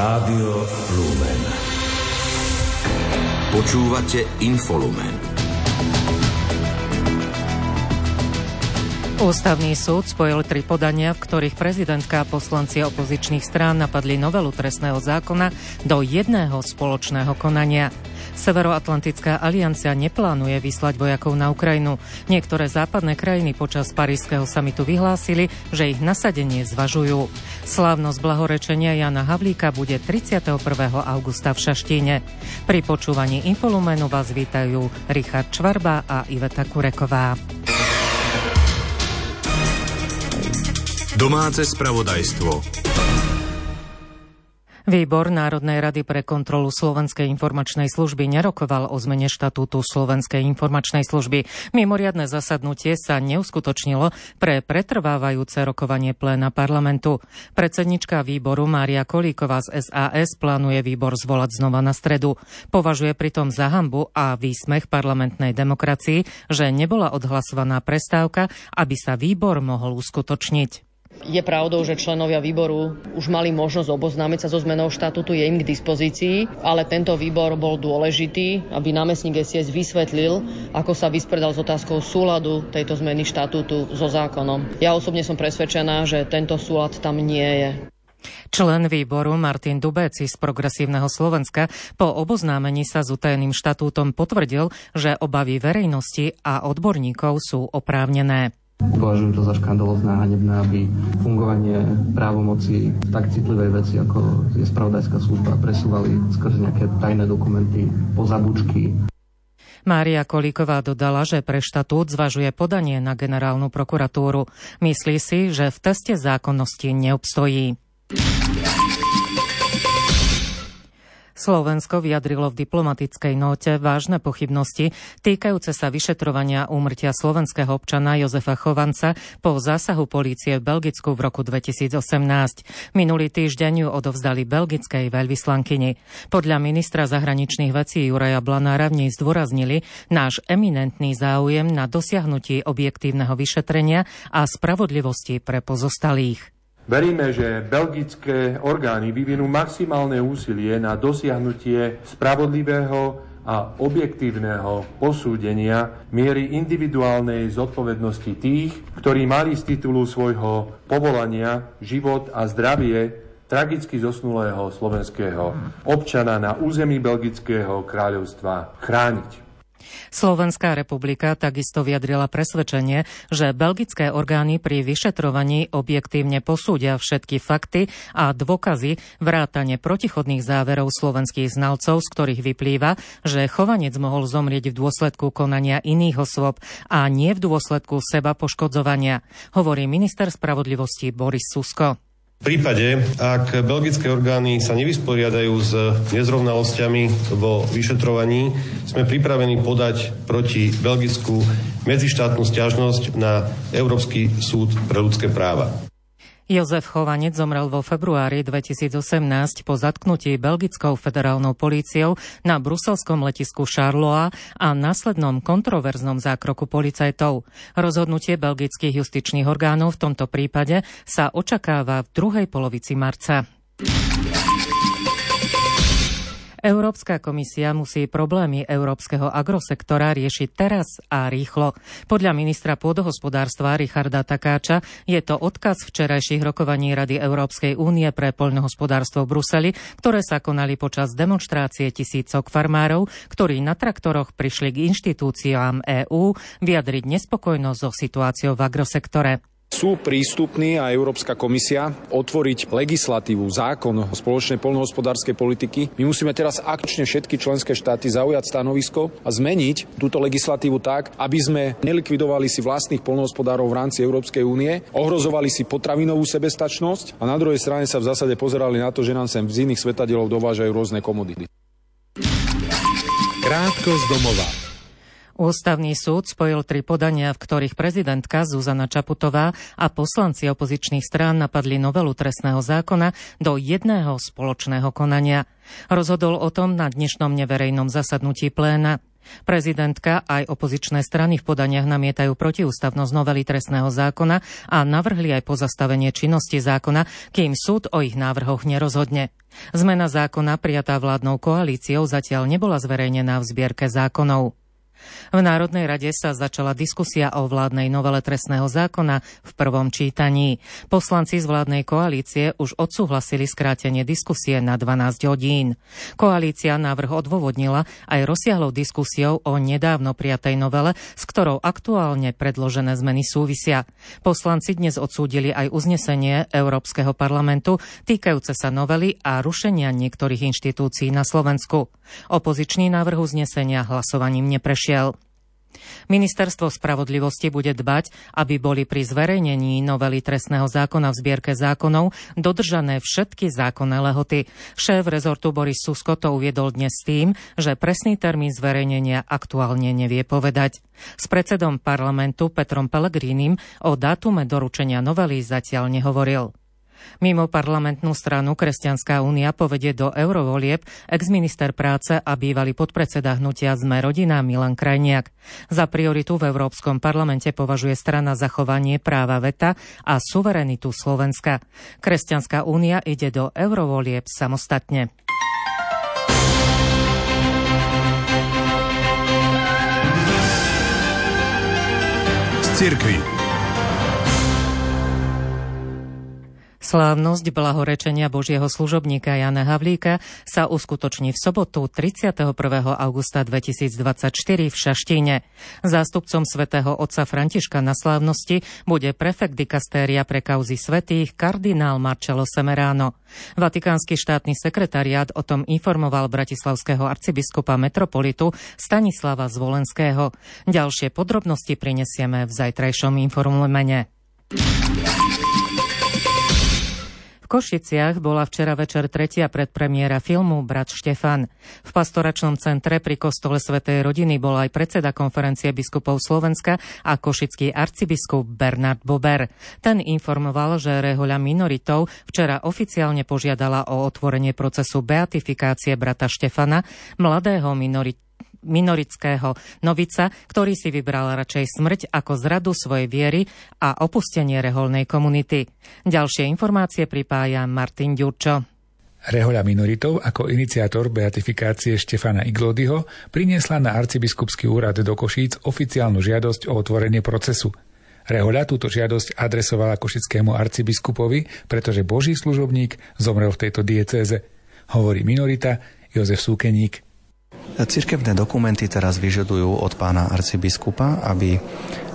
Rádio Lumen. Počúvate Infolumen. Ústavný súd spojil tri podania, v ktorých prezidentka a poslanci opozičných strán napadli novelu trestného zákona do jedného spoločného konania. Severoatlantická aliancia neplánuje vyslať vojakov na Ukrajinu. Niektoré západné krajiny počas parížského samitu vyhlásili, že ich nasadenie zvažujú. Slávnosť blahorečenia Jana Havlíka bude 31. augusta v Šaštíne. Pri počúvaní Infolumenu vás vítajú Richard Čvarba a Iveta Kureková. Domáce spravodajstvo. Výbor Národnej rady pre kontrolu Slovenskej informačnej služby nerokoval o zmene štatútu Slovenskej informačnej služby. Mimoriadne zasadnutie sa neuskutočnilo pre pretrvávajúce rokovanie pléna parlamentu. Predsednička výboru Mária Kolíková z SAS plánuje výbor zvolať znova na stredu. Považuje pritom za hambu a výsmech parlamentnej demokracii, že nebola odhlasovaná prestávka, aby sa výbor mohol uskutočniť. Je pravdou, že členovia výboru už mali možnosť oboznámiť sa so zmenou štatútu, je im k dispozícii, ale tento výbor bol dôležitý, aby námestník SIS vysvetlil, ako sa vyspredal s otázkou súladu tejto zmeny štatútu so zákonom. Ja osobne som presvedčená, že tento súlad tam nie je. Člen výboru Martin Dubeci z Progresívneho Slovenska po oboznámení sa s utajeným štatútom potvrdil, že obavy verejnosti a odborníkov sú oprávnené. Považujem to za škandalozné a hanebné, aby fungovanie právomoci v tak citlivej veci, ako je spravodajská služba, presúvali skrze nejaké tajné dokumenty, pozabučky. Mária Kolíková dodala, že pre štatút zvažuje podanie na generálnu prokuratúru. Myslí si, že v teste zákonnosti neobstojí. Slovensko vyjadrilo v diplomatickej nóte vážne pochybnosti týkajúce sa vyšetrovania úmrtia slovenského občana Jozefa Chovanca po zásahu polície v Belgicku v roku 2018. Minulý týždeň ju odovzdali belgickej veľvyslankyni. Podľa ministra zahraničných vecí Juraja Blanára v nej zdôraznili náš eminentný záujem na dosiahnutí objektívneho vyšetrenia a spravodlivosti pre pozostalých. Veríme, že belgické orgány vyvinú maximálne úsilie na dosiahnutie spravodlivého a objektívneho posúdenia miery individuálnej zodpovednosti tých, ktorí mali z titulu svojho povolania život a zdravie tragicky zosnulého slovenského občana na území Belgického kráľovstva chrániť. Slovenská republika takisto vyjadrila presvedčenie, že belgické orgány pri vyšetrovaní objektívne posúdia všetky fakty a dôkazy vrátane protichodných záverov slovenských znalcov, z ktorých vyplýva, že chovanec mohol zomrieť v dôsledku konania iných osôb a nie v dôsledku seba poškodzovania, hovorí minister spravodlivosti Boris Susko. V prípade, ak belgické orgány sa nevysporiadajú s nezrovnalosťami vo vyšetrovaní, sme pripravení podať proti Belgickú medzištátnu stiažnosť na Európsky súd pre ľudské práva. Jozef Chovanec zomrel vo februári 2018 po zatknutí belgickou federálnou políciou na bruselskom letisku Charloa a následnom kontroverznom zákroku policajtov. Rozhodnutie belgických justičných orgánov v tomto prípade sa očakáva v druhej polovici marca. Európska komisia musí problémy európskeho agrosektora riešiť teraz a rýchlo. Podľa ministra pôdohospodárstva Richarda Takáča je to odkaz včerajších rokovaní Rady Európskej únie pre poľnohospodárstvo v Bruseli, ktoré sa konali počas demonstrácie tisícok farmárov, ktorí na traktoroch prišli k inštitúciám EÚ vyjadriť nespokojnosť so situáciou v agrosektore sú prístupní a Európska komisia otvoriť legislatívu, zákon spoločnej poľnohospodárskej politiky. My musíme teraz akčne všetky členské štáty zaujať stanovisko a zmeniť túto legislatívu tak, aby sme nelikvidovali si vlastných poľnohospodárov v rámci Európskej únie, ohrozovali si potravinovú sebestačnosť a na druhej strane sa v zásade pozerali na to, že nám sem z iných svetadielov dovážajú rôzne komodity. Krátko z domova. Ústavný súd spojil tri podania, v ktorých prezidentka Zuzana Čaputová a poslanci opozičných strán napadli novelu trestného zákona do jedného spoločného konania. Rozhodol o tom na dnešnom neverejnom zasadnutí pléna. Prezidentka aj opozičné strany v podaniach namietajú protiústavnosť novely trestného zákona a navrhli aj pozastavenie činnosti zákona, kým súd o ich návrhoch nerozhodne. Zmena zákona prijatá vládnou koalíciou zatiaľ nebola zverejnená v zbierke zákonov. V Národnej rade sa začala diskusia o vládnej novele trestného zákona v prvom čítaní. Poslanci z vládnej koalície už odsúhlasili skrátenie diskusie na 12 hodín. Koalícia návrh odôvodnila aj rozsiahlou diskusiou o nedávno prijatej novele, s ktorou aktuálne predložené zmeny súvisia. Poslanci dnes odsúdili aj uznesenie Európskeho parlamentu týkajúce sa novely a rušenia niektorých inštitúcií na Slovensku. Opozičný návrh uznesenia hlasovaním neprešiel. Ministerstvo spravodlivosti bude dbať, aby boli pri zverejnení novely trestného zákona v zbierke zákonov dodržané všetky zákonné lehoty. Šéf rezortu Boris Susko to uviedol dnes tým, že presný termín zverejnenia aktuálne nevie povedať. S predsedom parlamentu Petrom Pelegrínim o dátume doručenia novely zatiaľ nehovoril. Mimo parlamentnú stranu Kresťanská únia povedie do eurovolieb exminister práce a bývalý podpredseda hnutia Sme rodina Milan Krajniak. Za prioritu v Európskom parlamente považuje strana zachovanie práva veta a suverenitu Slovenska. Kresťanská únia ide do eurovolieb samostatne. Cirkvi. Slávnosť blahorečenia Božieho služobníka Jana Havlíka sa uskutoční v sobotu 31. augusta 2024 v Šaštíne. Zástupcom svätého otca Františka na slávnosti bude prefekt dikastéria pre kauzy svetých kardinál Marcello Semerano. Vatikánsky štátny sekretariát o tom informoval bratislavského arcibiskupa metropolitu Stanislava Zvolenského. Ďalšie podrobnosti prinesieme v zajtrajšom informumene. Košiciach bola včera večer tretia predpremiéra filmu Brat Štefan. V pastoračnom centre pri kostole Svetej rodiny bol aj predseda konferencie biskupov Slovenska a košický arcibiskup Bernard Bober. Ten informoval, že rehoľa minoritov včera oficiálne požiadala o otvorenie procesu beatifikácie brata Štefana, mladého minorita minorického novica, ktorý si vybral radšej smrť ako zradu svojej viery a opustenie reholnej komunity. Ďalšie informácie pripája Martin Ďurčo. Rehoľa minoritov ako iniciátor beatifikácie Štefana Iglódyho priniesla na arcibiskupský úrad do Košíc oficiálnu žiadosť o otvorenie procesu. Rehoľa túto žiadosť adresovala košickému arcibiskupovi, pretože Boží služobník zomrel v tejto diecéze. Hovorí minorita Jozef Súkeník. Cirkevné dokumenty teraz vyžadujú od pána arcibiskupa, aby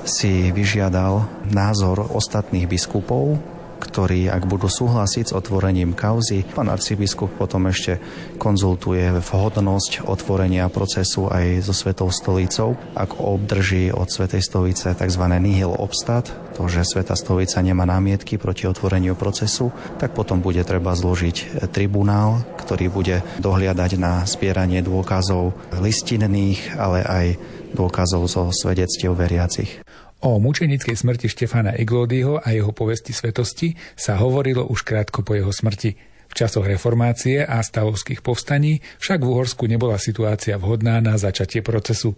si vyžiadal názor ostatných biskupov ktorí, ak budú súhlasiť s otvorením kauzy, pán arcibiskup potom ešte konzultuje vhodnosť otvorenia procesu aj so Svetou stolicou. Ak obdrží od Svetej stolice tzv. nihil obstat, to, že Sveta stolica nemá námietky proti otvoreniu procesu, tak potom bude treba zložiť tribunál, ktorý bude dohliadať na zbieranie dôkazov listinných, ale aj dôkazov zo svedectiev veriacich. O mučenickej smrti Štefana Eglódyho a jeho povesti svetosti sa hovorilo už krátko po jeho smrti. V časoch reformácie a stavovských povstaní však v Uhorsku nebola situácia vhodná na začatie procesu.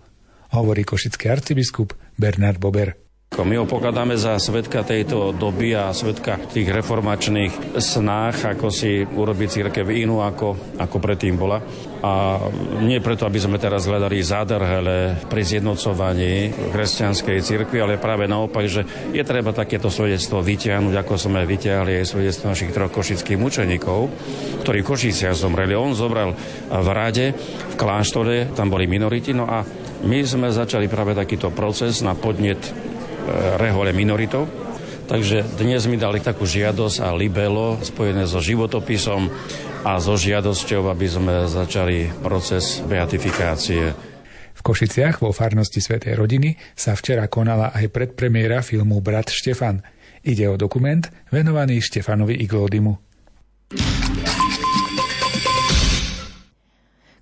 Hovorí košický arcibiskup Bernard Bober. My ho pokladáme za svetka tejto doby a svetka tých reformačných snách, ako si urobiť církev inú, ako, ako predtým bola. A nie preto, aby sme teraz hľadali zádrhele pri zjednocovaní kresťanskej cirkvi, ale práve naopak, že je treba takéto svedectvo vytiahnuť, ako sme vytiahli aj svedectvo našich troch košických mučeníkov, ktorí v Košiciach zomreli. On zomrel v rade, v kláštore, tam boli minority, no a my sme začali práve takýto proces na podnet rehole minoritov. Takže dnes mi dali takú žiadosť a libelo spojené so životopisom a so žiadosťou, aby sme začali proces beatifikácie. V Košiciach vo farnosti Svetej rodiny sa včera konala aj predpremiéra filmu Brat Štefan. Ide o dokument venovaný Štefanovi Iglódimu.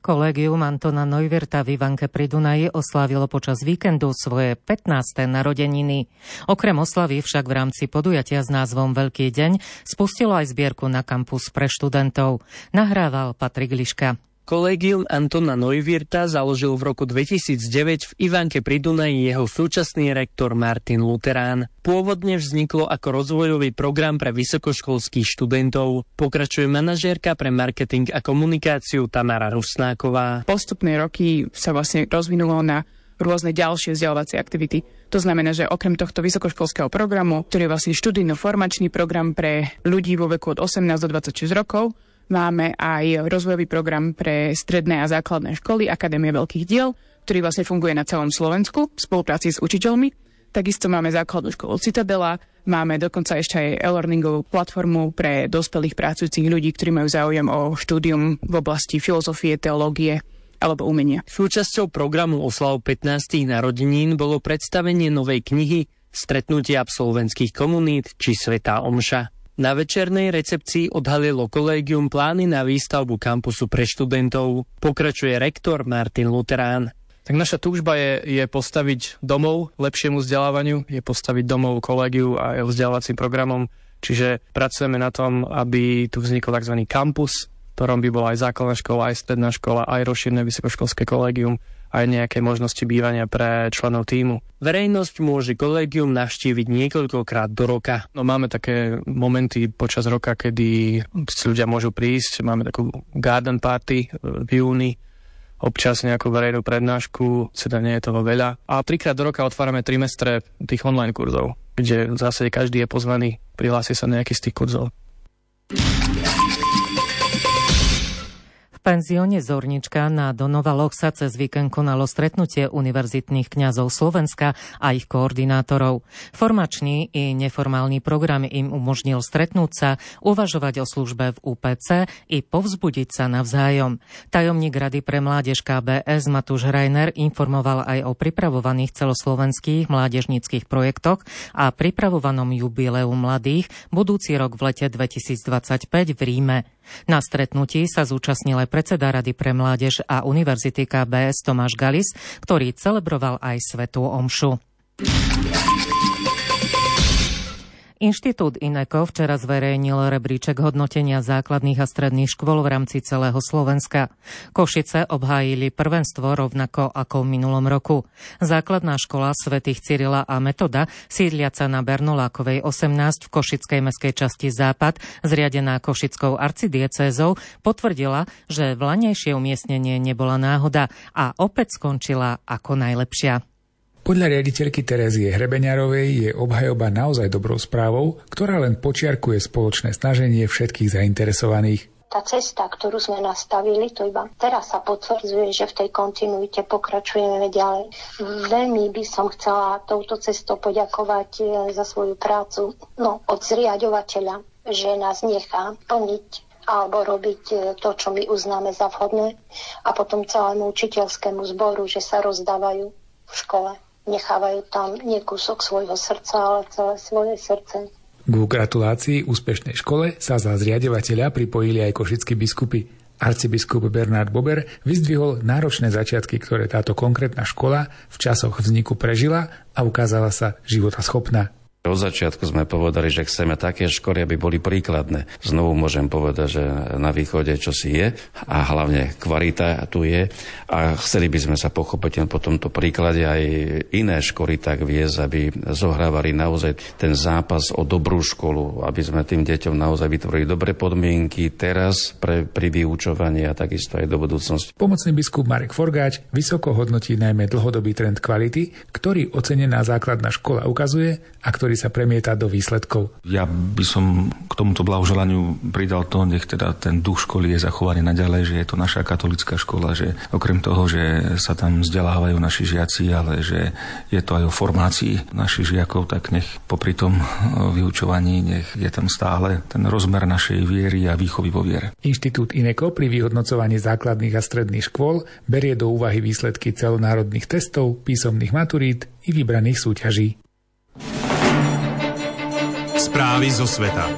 Kolegium Antona Neuwirta v Ivanke pri Dunaji oslávilo počas víkendu svoje 15. narodeniny. Okrem oslavy však v rámci podujatia s názvom Veľký deň spustilo aj zbierku na kampus pre študentov. Nahrával Patrik Liška. Kolegium Antona Neuwirta založil v roku 2009 v Ivanke pri Dunaji jeho súčasný rektor Martin Luterán. Pôvodne vzniklo ako rozvojový program pre vysokoškolských študentov. Pokračuje manažérka pre marketing a komunikáciu Tamara Rusnáková. Postupné roky sa vlastne rozvinulo na rôzne ďalšie vzdelávacie aktivity. To znamená, že okrem tohto vysokoškolského programu, ktorý je vlastne študijno-formačný program pre ľudí vo veku od 18 do 26 rokov, Máme aj rozvojový program pre stredné a základné školy Akadémie veľkých diel, ktorý vlastne funguje na celom Slovensku v spolupráci s učiteľmi. Takisto máme základnú školu Citadela, máme dokonca ešte aj e-learningovú platformu pre dospelých pracujúcich ľudí, ktorí majú záujem o štúdium v oblasti filozofie, teológie alebo umenia. Súčasťou programu oslav 15. narodenín bolo predstavenie novej knihy Stretnutie absolventských komunít či Svetá Omša. Na večernej recepcii odhalilo kolégium plány na výstavbu kampusu pre študentov. Pokračuje rektor Martin Luterán. Tak naša túžba je, je postaviť domov lepšiemu vzdelávaniu, je postaviť domov kolégiu a jeho vzdelávacím programom. Čiže pracujeme na tom, aby tu vznikol tzv. kampus, v ktorom by bola aj základná škola, aj stredná škola, aj rozšírené vysokoškolské kolégium aj nejaké možnosti bývania pre členov týmu. Verejnosť môže kolégium navštíviť niekoľkokrát do roka. No, máme také momenty počas roka, kedy si ľudia môžu prísť. Máme takú garden party v júni, občas nejakú verejnú prednášku, teda nie je toho veľa. A trikrát do roka otvárame trimestre tých online kurzov, kde v zásade každý je pozvaný, prihlási sa nejaký z tých kurzov. Penzióne Zornička na Donovaloch sa cez víkend konalo stretnutie univerzitných kňazov Slovenska a ich koordinátorov. Formačný i neformálny program im umožnil stretnúť sa, uvažovať o službe v UPC i povzbudiť sa navzájom. Tajomník Rady pre mládež KBS Matúš Reiner informoval aj o pripravovaných celoslovenských mládežníckých projektoch a pripravovanom jubileu mladých budúci rok v lete 2025 v Ríme. Na stretnutí sa zúčastnil aj predseda Rady pre mládež a Univerzity KBS Tomáš Galis, ktorý celebroval aj Svetú Omšu. Inštitút INECO včera zverejnil rebríček hodnotenia základných a stredných škôl v rámci celého Slovenska. Košice obhájili prvenstvo rovnako ako v minulom roku. Základná škola svätých Cyrila a Metoda, sídliaca na Bernolákovej 18 v Košickej meskej časti Západ, zriadená Košickou arcidiecézou, potvrdila, že vlanejšie umiestnenie nebola náhoda a opäť skončila ako najlepšia. Podľa riaditeľky Terezie Hrebeňarovej je obhajoba naozaj dobrou správou, ktorá len počiarkuje spoločné snaženie všetkých zainteresovaných. Tá cesta, ktorú sme nastavili, to iba teraz sa potvrdzuje, že v tej kontinuite pokračujeme ďalej. Veľmi by som chcela touto cestou poďakovať eh, za svoju prácu no, od zriadovateľa, že nás nechá plniť alebo robiť eh, to, čo my uznáme za vhodné a potom celému učiteľskému zboru, že sa rozdávajú v škole nechávajú tam nie kúsok svojho srdca, ale celé svoje srdce. K gratulácii úspešnej škole sa za zriadovateľa pripojili aj košickí biskupy. Arcibiskup Bernard Bober vyzdvihol náročné začiatky, ktoré táto konkrétna škola v časoch vzniku prežila a ukázala sa života schopná. Od začiatku sme povedali, že chceme také školy, aby boli príkladné. Znovu môžem povedať, že na východe čo si je a hlavne kvalita tu je a chceli by sme sa pochopiť po tomto príklade aj iné školy tak viesť, aby zohrávali naozaj ten zápas o dobrú školu, aby sme tým deťom naozaj vytvorili dobré podmienky teraz pre, pri vyučovaní a takisto aj do budúcnosti. Pomocný biskup Marek Forgáč vysoko hodnotí najmä dlhodobý trend kvality, ktorý ocenená základná škola ukazuje a ktorý ktorý sa premieta do výsledkov. Ja by som k tomuto blahoželaniu pridal to, nech teda ten duch školy je zachovaný naďalej, že je to naša katolická škola, že okrem toho, že sa tam vzdelávajú naši žiaci, ale že je to aj o formácii našich žiakov, tak nech popri tom vyučovaní, nech je tam stále ten rozmer našej viery a výchovy vo viere. Inštitút INECO pri vyhodnocovaní základných a stredných škôl berie do úvahy výsledky celonárodných testov, písomných maturít i vybraných súťaží. Správy zo sveta.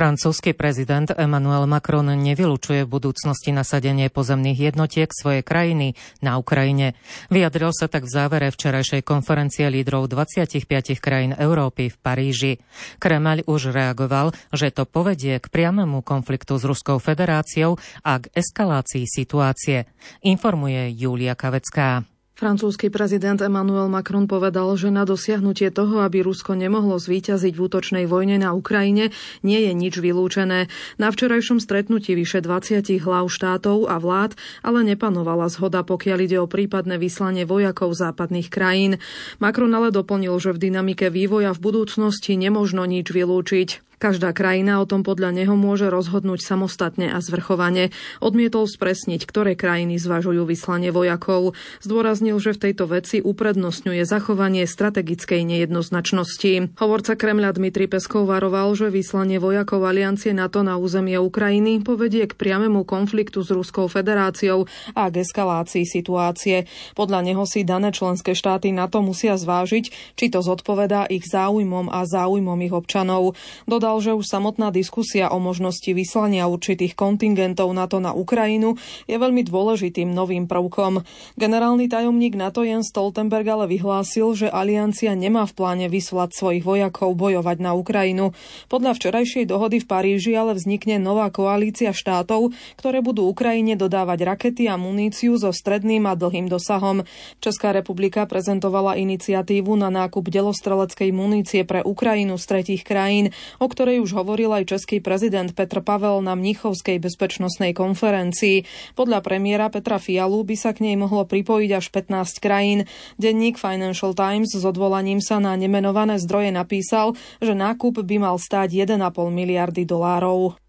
Francúzsky prezident Emmanuel Macron nevylučuje v budúcnosti nasadenie pozemných jednotiek svojej krajiny na Ukrajine. Vyjadril sa tak v závere včerajšej konferencie lídrov 25 krajín Európy v Paríži. Kremľ už reagoval, že to povedie k priamému konfliktu s Ruskou federáciou a k eskalácii situácie. Informuje Julia Kavecká. Francúzsky prezident Emmanuel Macron povedal, že na dosiahnutie toho, aby Rusko nemohlo zvíťaziť v útočnej vojne na Ukrajine, nie je nič vylúčené. Na včerajšom stretnutí vyše 20 hlav štátov a vlád ale nepanovala zhoda, pokiaľ ide o prípadné vyslanie vojakov západných krajín. Macron ale doplnil, že v dynamike vývoja v budúcnosti nemožno nič vylúčiť. Každá krajina o tom podľa neho môže rozhodnúť samostatne a zvrchovane. Odmietol spresniť, ktoré krajiny zvažujú vyslanie vojakov. Zdôraznil, že v tejto veci uprednostňuje zachovanie strategickej nejednoznačnosti. Hovorca Kremľa Dmitry Peskov varoval, že vyslanie vojakov aliancie NATO na územie Ukrajiny povedie k priamému konfliktu s Ruskou federáciou a k eskalácii situácie. Podľa neho si dané členské štáty NATO musia zvážiť, či to zodpovedá ich záujmom a záujmom ich občanov. Dodal povedal, že už samotná diskusia o možnosti vyslania určitých kontingentov NATO na Ukrajinu je veľmi dôležitým novým prvkom. Generálny tajomník NATO Jens Stoltenberg ale vyhlásil, že aliancia nemá v pláne vyslať svojich vojakov bojovať na Ukrajinu. Podľa včerajšej dohody v Paríži ale vznikne nová koalícia štátov, ktoré budú Ukrajine dodávať rakety a muníciu so stredným a dlhým dosahom. Česká republika prezentovala iniciatívu na nákup delostreleckej munície pre Ukrajinu z tretích krajín, o ktorej už hovoril aj český prezident Petr Pavel na Mnichovskej bezpečnostnej konferencii. Podľa premiéra Petra Fialu by sa k nej mohlo pripojiť až 15 krajín. Denník Financial Times s odvolaním sa na nemenované zdroje napísal, že nákup by mal stáť 1,5 miliardy dolárov.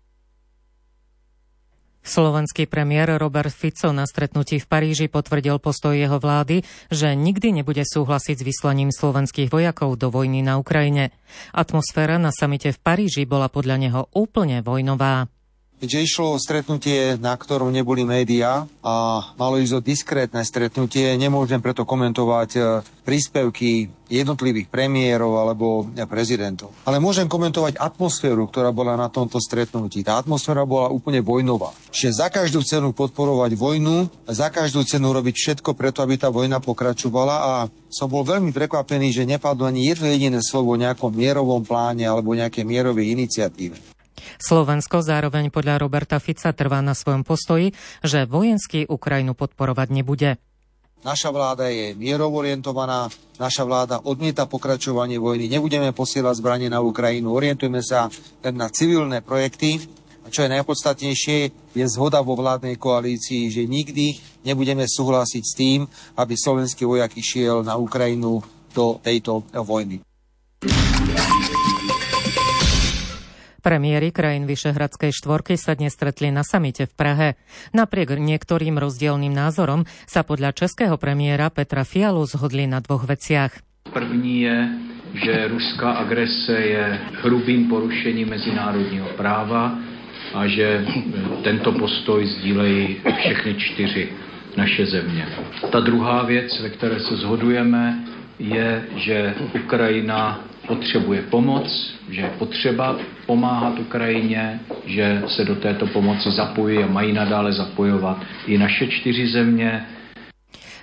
Slovenský premiér Robert Fico na stretnutí v Paríži potvrdil postoj jeho vlády, že nikdy nebude súhlasiť s vyslaním slovenských vojakov do vojny na Ukrajine. Atmosféra na samite v Paríži bola podľa neho úplne vojnová. Keďže išlo o stretnutie, na ktorom neboli médiá a malo ísť o diskrétne stretnutie, nemôžem preto komentovať e, príspevky jednotlivých premiérov alebo prezidentov. Ale môžem komentovať atmosféru, ktorá bola na tomto stretnutí. Tá atmosféra bola úplne vojnová. Čiže za každú cenu podporovať vojnu, za každú cenu robiť všetko preto, aby tá vojna pokračovala a som bol veľmi prekvapený, že nepadlo ani jedno jediné slovo o nejakom mierovom pláne alebo nejakej mierovej iniciatíve. Slovensko zároveň podľa Roberta Fica trvá na svojom postoji, že vojenský Ukrajinu podporovať nebude. Naša vláda je mierovorientovaná, naša vláda odmieta pokračovanie vojny, nebudeme posielať zbranie na Ukrajinu, orientujeme sa len na civilné projekty. A čo je najpodstatnejšie, je zhoda vo vládnej koalícii, že nikdy nebudeme súhlasiť s tým, aby slovenský vojak išiel na Ukrajinu do tejto vojny. Premiéry krajín Vyšehradskej štvorky sa dnes stretli na samite v Prahe. Napriek niektorým rozdielným názorom sa podľa českého premiéra Petra Fialu zhodli na dvoch veciach. První je, že ruská agrese je hrubým porušením mezinárodního práva a že tento postoj sdílejí všechny čtyři naše země. Ta druhá věc, ve které se zhodujeme, je, že Ukrajina potřebuje pomoc, že je potřeba pomáhat Ukrajině, že se do této pomoci zapojí a mají nadále zapojovat i naše čtyři země.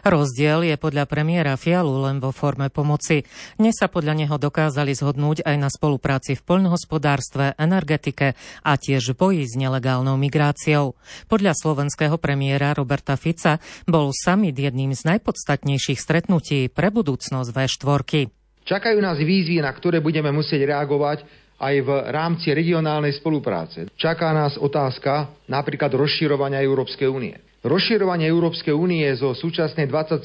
Rozdiel je podľa premiéra Fialu len vo forme pomoci. Dnes sa podľa neho dokázali zhodnúť aj na spolupráci v poľnohospodárstve, energetike a tiež boji s nelegálnou migráciou. Podľa slovenského premiéra Roberta Fica bol summit jedným z najpodstatnejších stretnutí pre budúcnosť V4. Čakajú nás výzvy, na ktoré budeme musieť reagovať aj v rámci regionálnej spolupráce. Čaká nás otázka napríklad rozširovania Európskej únie. Rozširovanie Európskej únie zo súčasnej 27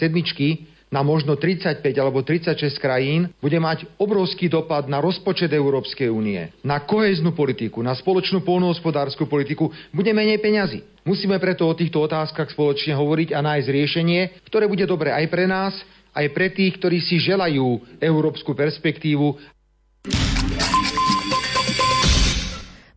na možno 35 alebo 36 krajín bude mať obrovský dopad na rozpočet Európskej únie, na koheznú politiku, na spoločnú polnohospodárskú politiku, bude menej peňazí. Musíme preto o týchto otázkach spoločne hovoriť a nájsť riešenie, ktoré bude dobré aj pre nás, aj pre tých, ktorí si želajú európsku perspektívu.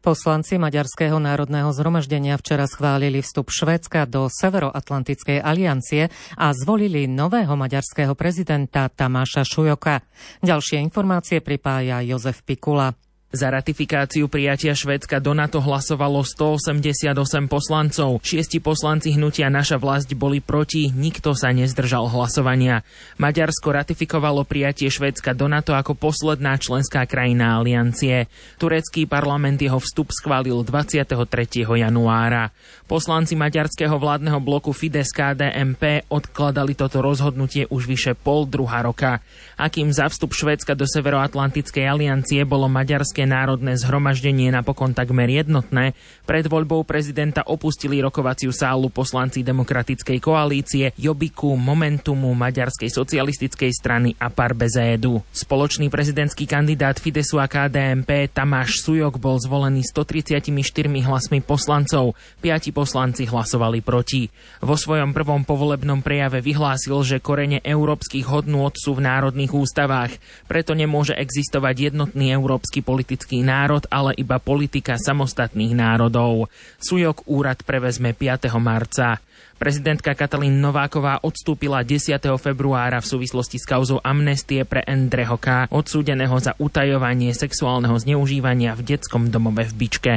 Poslanci Maďarského národného zhromaždenia včera schválili vstup Švédska do Severoatlantickej aliancie a zvolili nového maďarského prezidenta Tamáša Šujoka. Ďalšie informácie pripája Jozef Pikula. Za ratifikáciu prijatia Švédska do NATO hlasovalo 188 poslancov. Šiesti poslanci hnutia Naša vlast boli proti, nikto sa nezdržal hlasovania. Maďarsko ratifikovalo prijatie Švédska do NATO ako posledná členská krajina aliancie. Turecký parlament jeho vstup schválil 23. januára. Poslanci maďarského vládneho bloku Fides KDMP odkladali toto rozhodnutie už vyše pol druhá roka. Akým za vstup Švédska do Severoatlantickej aliancie bolo maďarské národné zhromaždenie napokon takmer jednotné, pred voľbou prezidenta opustili rokovaciu sálu poslanci demokratickej koalície Jobiku, Momentumu, Maďarskej socialistickej strany a Parbezédu. Spoločný prezidentský kandidát Fidesu a KDMP Tamáš Sujok bol zvolený 134 hlasmi poslancov, piati poslanci hlasovali proti. Vo svojom prvom povolebnom prejave vyhlásil, že korene európskych hodnôt sú v národných ústavách, preto nemôže existovať jednotný európsky politický politický národ, ale iba politika samostatných národov. Sujok úrad prevezme 5. marca. Prezidentka Katalín Nováková odstúpila 10. februára v súvislosti s kauzou amnestie pre Endreho K., odsúdeného za utajovanie sexuálneho zneužívania v detskom domove v Bičke.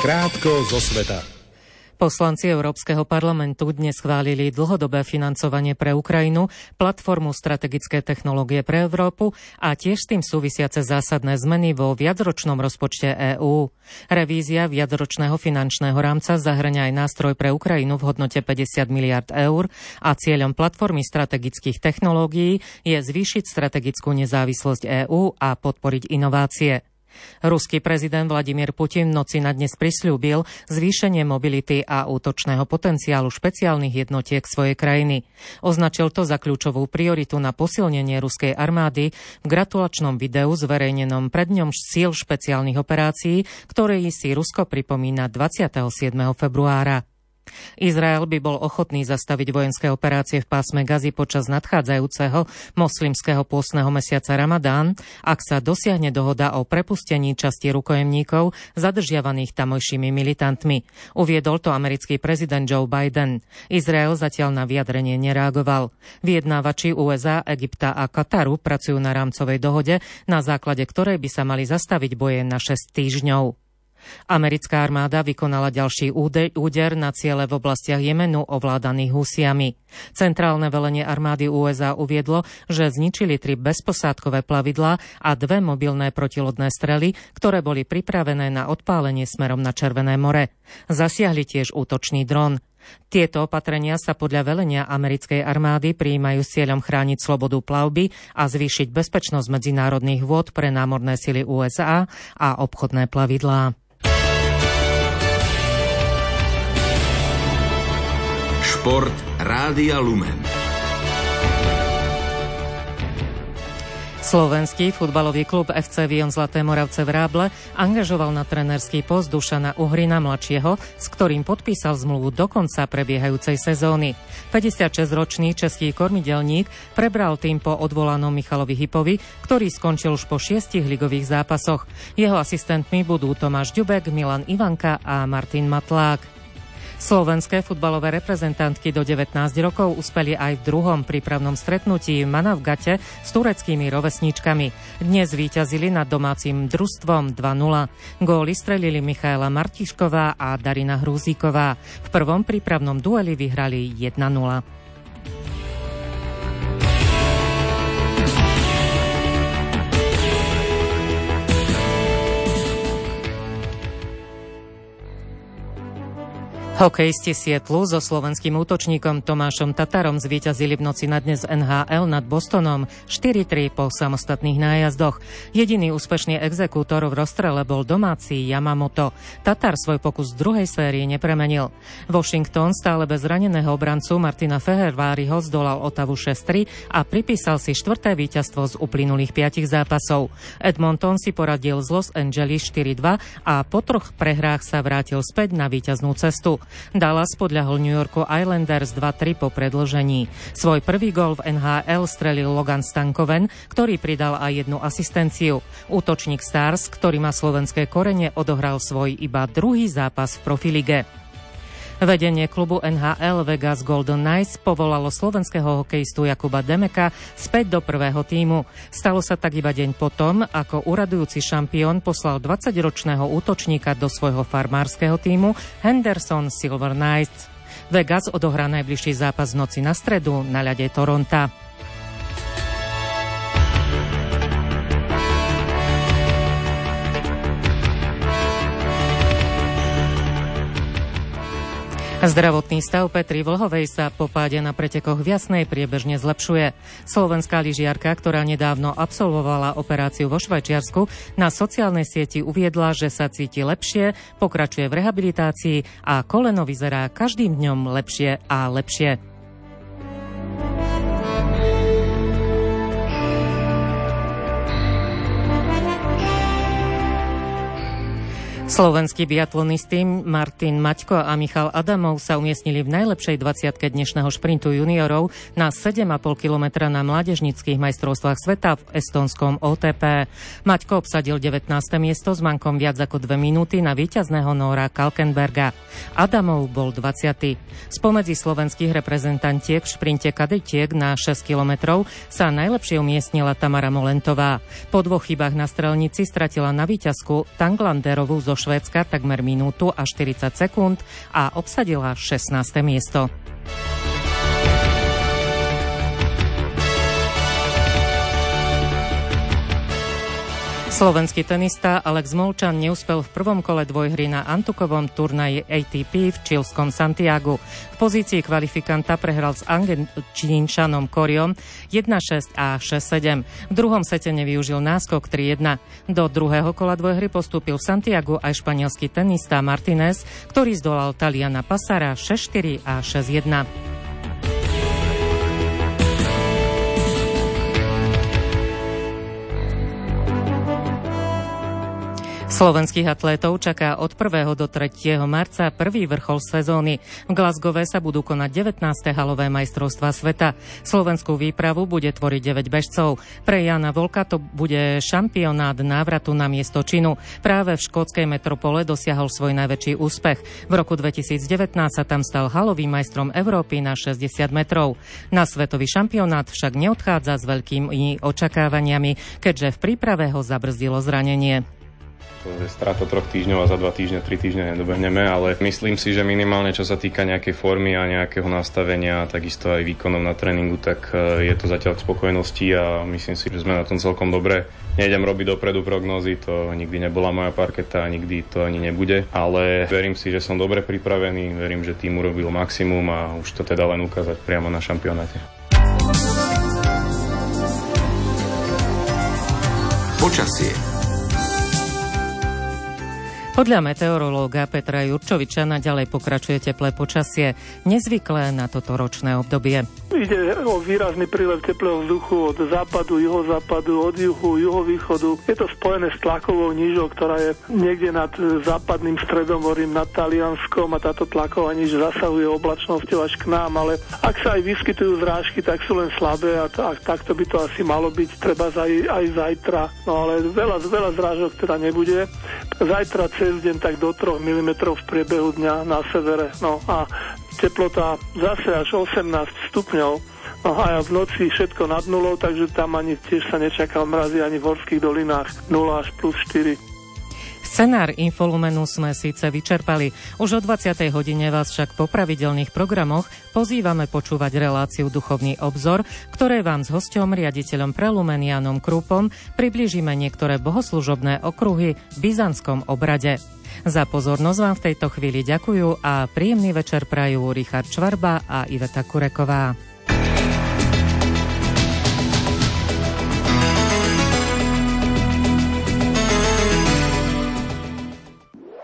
Krátko zo sveta. Poslanci Európskeho parlamentu dnes schválili dlhodobé financovanie pre Ukrajinu, platformu strategické technológie pre Európu a tiež s tým súvisiace zásadné zmeny vo viacročnom rozpočte EÚ. Revízia viacročného finančného rámca zahrania aj nástroj pre Ukrajinu v hodnote 50 miliard eur a cieľom platformy strategických technológií je zvýšiť strategickú nezávislosť EÚ a podporiť inovácie. Ruský prezident Vladimír Putin v noci na dnes prisľúbil zvýšenie mobility a útočného potenciálu špeciálnych jednotiek svojej krajiny. Označil to za kľúčovú prioritu na posilnenie ruskej armády v gratulačnom videu zverejnenom pred ňom síl špeciálnych operácií, ktoré si Rusko pripomína 27. februára. Izrael by bol ochotný zastaviť vojenské operácie v pásme Gazy počas nadchádzajúceho moslimského pôstneho mesiaca Ramadán, ak sa dosiahne dohoda o prepustení časti rukojemníkov zadržiavaných tamojšími militantmi. Uviedol to americký prezident Joe Biden. Izrael zatiaľ na vyjadrenie nereagoval. Vyjednávači USA, Egypta a Kataru pracujú na rámcovej dohode, na základe ktorej by sa mali zastaviť boje na 6 týždňov. Americká armáda vykonala ďalší úder na ciele v oblastiach Jemenu ovládaných Husiami. Centrálne velenie armády USA uviedlo, že zničili tri bezposádkové plavidlá a dve mobilné protilodné strely, ktoré boli pripravené na odpálenie smerom na Červené more. Zasiahli tiež útočný dron. Tieto opatrenia sa podľa velenia americkej armády prijímajú s cieľom chrániť slobodu plavby a zvýšiť bezpečnosť medzinárodných vôd pre námorné sily USA a obchodné plavidlá. Šport Rádia Lumen. Slovenský futbalový klub FC Vion Zlaté Moravce v Ráble angažoval na trenerský post Dušana Uhrina mladšieho, s ktorým podpísal zmluvu do konca prebiehajúcej sezóny. 56-ročný český kormidelník prebral tým po odvolanom Michalovi Hypovi, ktorý skončil už po šiestich ligových zápasoch. Jeho asistentmi budú Tomáš Ďubek, Milan Ivanka a Martin Matlák. Slovenské futbalové reprezentantky do 19 rokov uspeli aj v druhom prípravnom stretnutí v Manavgate s tureckými rovesníčkami. Dnes víťazili nad domácim družstvom 2-0. Góly strelili Michaela Martišková a Darina Hrúzíková. V prvom prípravnom dueli vyhrali 1-0. Hokejisti Sietlu so slovenským útočníkom Tomášom Tatarom zvíťazili v noci na dnes NHL nad Bostonom 4-3 po samostatných nájazdoch. Jediný úspešný exekútor v rozstrele bol domáci Yamamoto. Tatar svoj pokus druhej série nepremenil. Washington stále bez zraneného obrancu Martina Feherváriho zdolal Otavu 6-3 a pripísal si štvrté víťazstvo z uplynulých piatich zápasov. Edmonton si poradil z Los Angeles 4-2 a po troch prehrách sa vrátil späť na víťaznú cestu. Dallas podľahol New Yorku Islanders 2-3 po predlžení. Svoj prvý gol v NHL strelil Logan Stankoven, ktorý pridal aj jednu asistenciu. Útočník Stars, ktorý má slovenské korene, odohral svoj iba druhý zápas v profilige. Vedenie klubu NHL Vegas Golden Knights povolalo slovenského hokejistu Jakuba Demeka späť do prvého týmu. Stalo sa tak iba deň potom, ako uradujúci šampión poslal 20-ročného útočníka do svojho farmárskeho týmu Henderson Silver Knights. Vegas odohrá najbližší zápas v noci na stredu na ľade Toronta. Zdravotný stav Petri Vlhovej sa po páde na pretekoch v Jasnej priebežne zlepšuje. Slovenská lyžiarka, ktorá nedávno absolvovala operáciu vo Švajčiarsku, na sociálnej sieti uviedla, že sa cíti lepšie, pokračuje v rehabilitácii a koleno vyzerá každým dňom lepšie a lepšie. Slovenskí biatlonisti Martin Maťko a Michal Adamov sa umiestnili v najlepšej 20 dnešného šprintu juniorov na 7,5 km na mládežnických majstrovstvách sveta v estonskom OTP. Maťko obsadil 19. miesto s mankom viac ako 2 minúty na víťazného Nóra Kalkenberga. Adamov bol 20. Spomedzi slovenských reprezentantiek v šprinte kadetiek na 6 km sa najlepšie umiestnila Tamara Molentová. Po dvoch chybách na strelnici stratila na víťazku Tanglanderovú zo Švédska takmer minútu a 40 sekúnd a obsadila 16. miesto. Slovenský tenista Alex Molčan neúspel v prvom kole dvojhry na Antukovom turnaji ATP v čilskom Santiagu. V pozícii kvalifikanta prehral s Angenčíňšanom Koriom 1-6 a 6-7. V druhom sete nevyužil náskok 3-1. Do druhého kola dvojhry postúpil v Santiagu aj španielský tenista Martinez, ktorý zdolal Taliana Pasara 6-4 a 6-1. Slovenských atlétov čaká od 1. do 3. marca prvý vrchol sezóny. V Glasgowe sa budú konať 19. halové majstrovstva sveta. Slovenskú výpravu bude tvoriť 9 bežcov. Pre Jana Volka to bude šampionát návratu na miesto činu. Práve v škótskej metropole dosiahol svoj najväčší úspech. V roku 2019 sa tam stal halovým majstrom Európy na 60 metrov. Na svetový šampionát však neodchádza s veľkými očakávaniami, keďže v príprave ho zabrzdilo zranenie to je strata troch týždňov a za dva týždne, tri týždne nedobehneme, ale myslím si, že minimálne čo sa týka nejakej formy a nejakého nastavenia, takisto aj výkonom na tréningu, tak e, je to zatiaľ k spokojnosti a myslím si, že sme na tom celkom dobre. Nejdem robiť dopredu prognózy, to nikdy nebola moja parketa nikdy to ani nebude, ale verím si, že som dobre pripravený, verím, že tým urobil maximum a už to teda len ukázať priamo na šampionáte. Počasie podľa meteorológa Petra Jurčoviča naďalej pokračuje teplé počasie, nezvyklé na toto ročné obdobie. Ide o výrazný prílev teplého vzduchu od západu, juhozápadu, od juhu, juhovýchodu. Je to spojené s tlakovou nížou, ktorá je niekde nad západným stredomorím, nad Talianskom a táto tlaková níž zasahuje oblačnosťou až k nám, ale ak sa aj vyskytujú zrážky, tak sú len slabé a, a takto by to asi malo byť treba aj, aj zajtra. No ale veľa, veľa zrážok teda nebude. Zajtra cez deň tak do 3 mm v priebehu dňa na severe. No a teplota zase až 18 stupňov. No a v noci všetko nad nulou, takže tam ani tiež sa nečaká mrazy ani v horských dolinách 0 až plus 4. Scenár Infolumenu sme síce vyčerpali. Už o 20. hodine vás však po pravidelných programoch pozývame počúvať reláciu Duchovný obzor, ktoré vám s hosťom, riaditeľom Prelumen Janom Krúpom približíme niektoré bohoslužobné okruhy v byzantskom obrade. Za pozornosť vám v tejto chvíli ďakujú a príjemný večer prajú Richard Čvarba a Iveta Kureková.